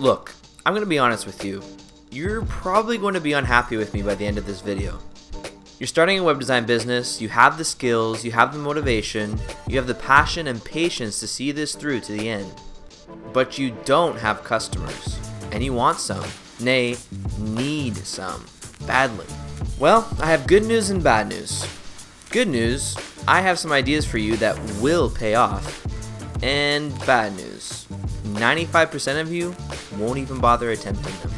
Look, I'm going to be honest with you. You're probably going to be unhappy with me by the end of this video. You're starting a web design business, you have the skills, you have the motivation, you have the passion and patience to see this through to the end. But you don't have customers, and you want some, nay, need some, badly. Well, I have good news and bad news. Good news, I have some ideas for you that will pay off. And bad news, 95% of you won't even bother attempting them.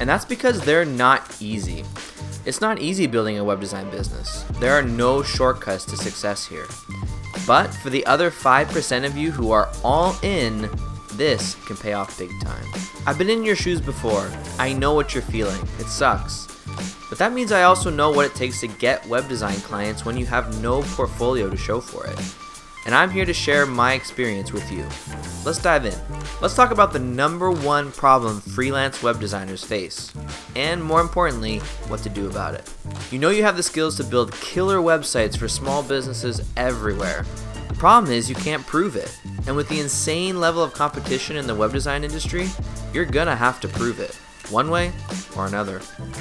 And that's because they're not easy. It's not easy building a web design business. There are no shortcuts to success here. But for the other 5% of you who are all in, this can pay off big time. I've been in your shoes before. I know what you're feeling. It sucks. But that means I also know what it takes to get web design clients when you have no portfolio to show for it. And I'm here to share my experience with you. Let's dive in. Let's talk about the number one problem freelance web designers face, and more importantly, what to do about it. You know you have the skills to build killer websites for small businesses everywhere. The problem is you can't prove it, and with the insane level of competition in the web design industry, you're gonna have to prove it, one way or another.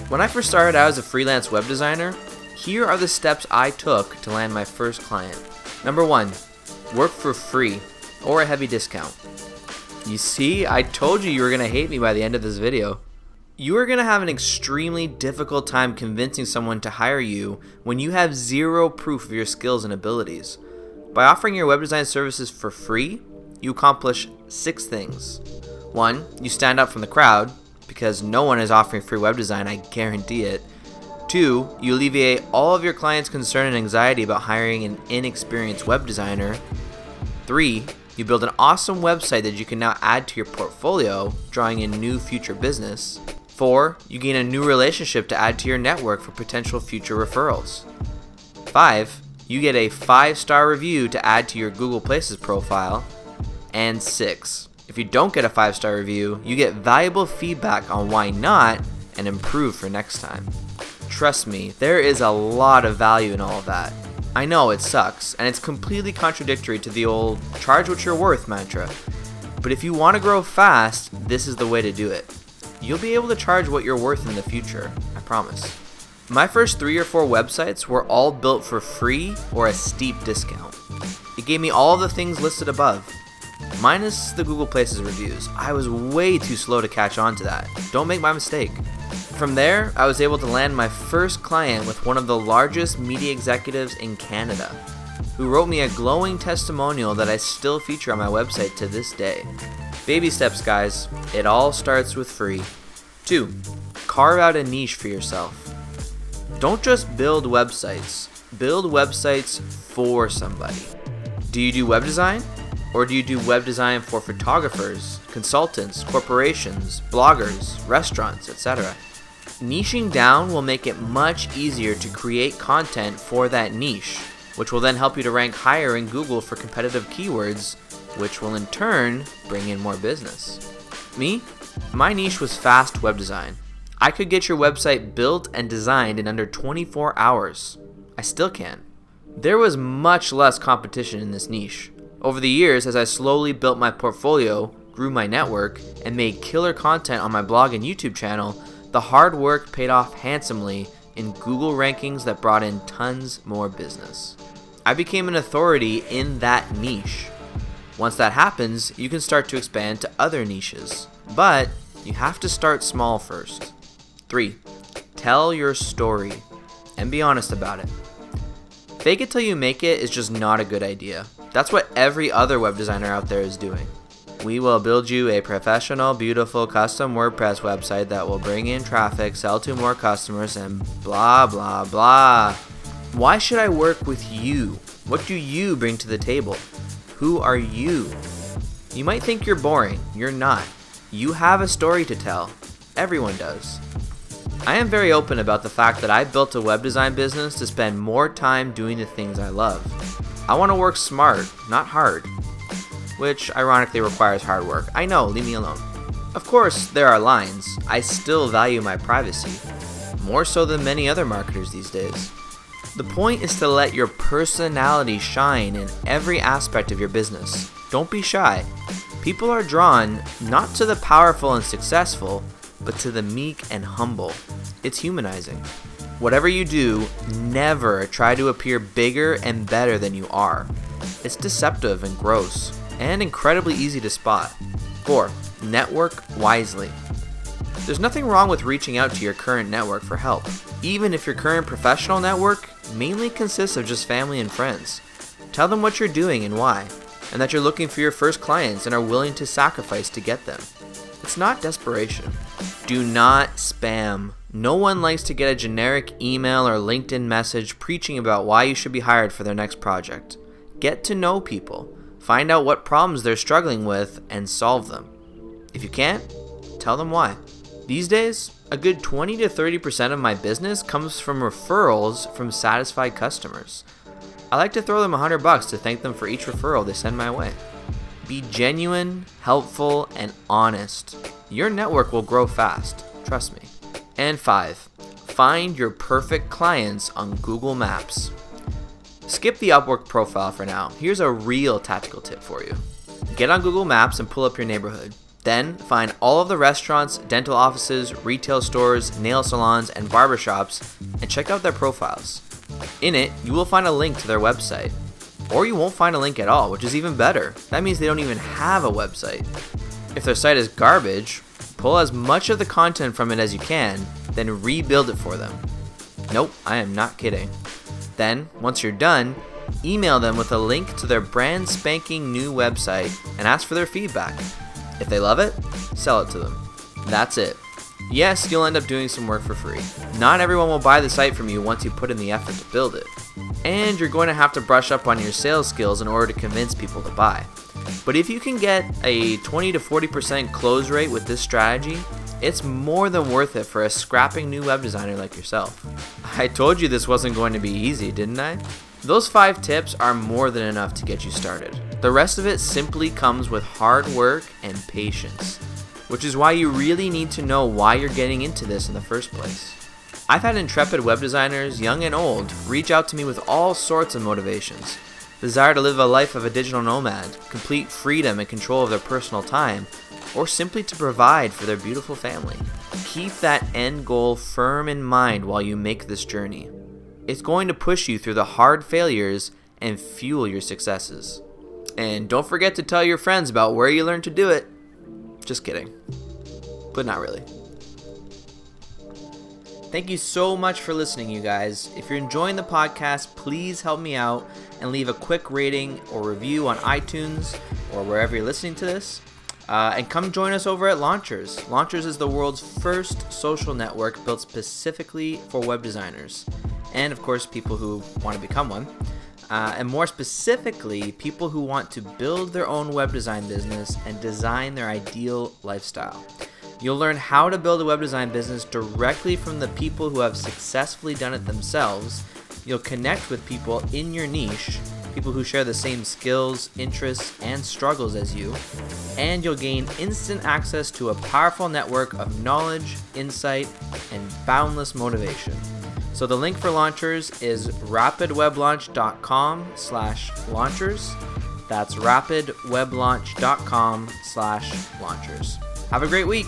When I first started out as a freelance web designer, here are the steps I took to land my first client. Number one, work for free or a heavy discount. You see, I told you you were going to hate me by the end of this video. You are going to have an extremely difficult time convincing someone to hire you when you have zero proof of your skills and abilities. By offering your web design services for free, you accomplish six things. One, you stand out from the crowd, because no one is offering free web design, I guarantee it. Two, you alleviate all of your clients' concern and anxiety about hiring an inexperienced web designer. Three, you build an awesome website that you can now add to your portfolio, drawing in new future business. Four, you gain a new relationship to add to your network for potential future referrals. Five, you get a five star review to add to your Google Places profile. And six, if you don't get a five star review, you get valuable feedback on why not and improve for next time. Trust me, there is a lot of value in all of that. I know it sucks, and it's completely contradictory to the old charge what you're worth mantra. But if you want to grow fast, this is the way to do it. You'll be able to charge what you're worth in the future, I promise. My first three or four websites were all built for free or a steep discount. It gave me all the things listed above, minus the Google Places reviews. I was way too slow to catch on to that. Don't make my mistake. From there, I was able to land my first client with one of the largest media executives in Canada, who wrote me a glowing testimonial that I still feature on my website to this day. Baby steps, guys. It all starts with free. 2. Carve out a niche for yourself. Don't just build websites, build websites for somebody. Do you do web design? Or do you do web design for photographers, consultants, corporations, bloggers, restaurants, etc.? Niching down will make it much easier to create content for that niche, which will then help you to rank higher in Google for competitive keywords, which will in turn bring in more business. Me? My niche was fast web design. I could get your website built and designed in under 24 hours. I still can. There was much less competition in this niche. Over the years, as I slowly built my portfolio, grew my network, and made killer content on my blog and YouTube channel, the hard work paid off handsomely in Google rankings that brought in tons more business. I became an authority in that niche. Once that happens, you can start to expand to other niches. But you have to start small first. 3. Tell your story and be honest about it. Fake it till you make it is just not a good idea. That's what every other web designer out there is doing. We will build you a professional, beautiful, custom WordPress website that will bring in traffic, sell to more customers, and blah, blah, blah. Why should I work with you? What do you bring to the table? Who are you? You might think you're boring. You're not. You have a story to tell. Everyone does. I am very open about the fact that I built a web design business to spend more time doing the things I love. I want to work smart, not hard which ironically requires hard work. I know, leave me alone. Of course, there are lines. I still value my privacy, more so than many other marketers these days. The point is to let your personality shine in every aspect of your business. Don't be shy. People are drawn not to the powerful and successful, but to the meek and humble. It's humanizing. Whatever you do, never try to appear bigger and better than you are. It's deceptive and gross, and incredibly easy to spot. 4. Network wisely. There's nothing wrong with reaching out to your current network for help, even if your current professional network mainly consists of just family and friends. Tell them what you're doing and why, and that you're looking for your first clients and are willing to sacrifice to get them. It's not desperation. Do not spam. No one likes to get a generic email or LinkedIn message preaching about why you should be hired for their next project. Get to know people, find out what problems they're struggling with, and solve them. If you can't, tell them why. These days, a good 20 to 30% of my business comes from referrals from satisfied customers. I like to throw them 100 bucks to thank them for each referral they send my way. Be genuine, helpful, and honest. Your network will grow fast, trust me. And 5. Find your perfect clients on Google Maps. Skip the Upwork profile for now. Here's a real tactical tip for you. Get on Google Maps and pull up your neighborhood. Then find all of the restaurants, dental offices, retail stores, nail salons, and barbershops and check out their profiles. In it, you will find a link to their website. Or you won't find a link at all, which is even better. That means they don't even have a website. If their site is garbage, pull as much of the content from it as you can, then rebuild it for them. Nope, I am not kidding. Then, once you're done, email them with a link to their brand spanking new website and ask for their feedback. If they love it, sell it to them. That's it. Yes, you'll end up doing some work for free. Not everyone will buy the site from you once you put in the effort to build it. And you're going to have to brush up on your sales skills in order to convince people to buy. But if you can get a 20 to 40% close rate with this strategy, it's more than worth it for a scrapping new web designer like yourself. I told you this wasn't going to be easy, didn't I? Those 5 tips are more than enough to get you started. The rest of it simply comes with hard work and patience, which is why you really need to know why you're getting into this in the first place. I've had intrepid web designers, young and old, reach out to me with all sorts of motivations. Desire to live a life of a digital nomad, complete freedom and control of their personal time, or simply to provide for their beautiful family. Keep that end goal firm in mind while you make this journey. It's going to push you through the hard failures and fuel your successes. And don't forget to tell your friends about where you learned to do it. Just kidding. But not really. Thank you so much for listening, you guys. If you're enjoying the podcast, please help me out and leave a quick rating or review on iTunes or wherever you're listening to this. Uh, and come join us over at Launchers. Launchers is the world's first social network built specifically for web designers, and of course, people who want to become one uh, and more specifically, people who want to build their own web design business and design their ideal lifestyle. You'll learn how to build a web design business directly from the people who have successfully done it themselves. You'll connect with people in your niche, people who share the same skills, interests, and struggles as you, and you'll gain instant access to a powerful network of knowledge, insight, and boundless motivation. So the link for launchers is rapidweblaunch.com slash launchers. That's rapidweblaunch.com slash launchers. Have a great week.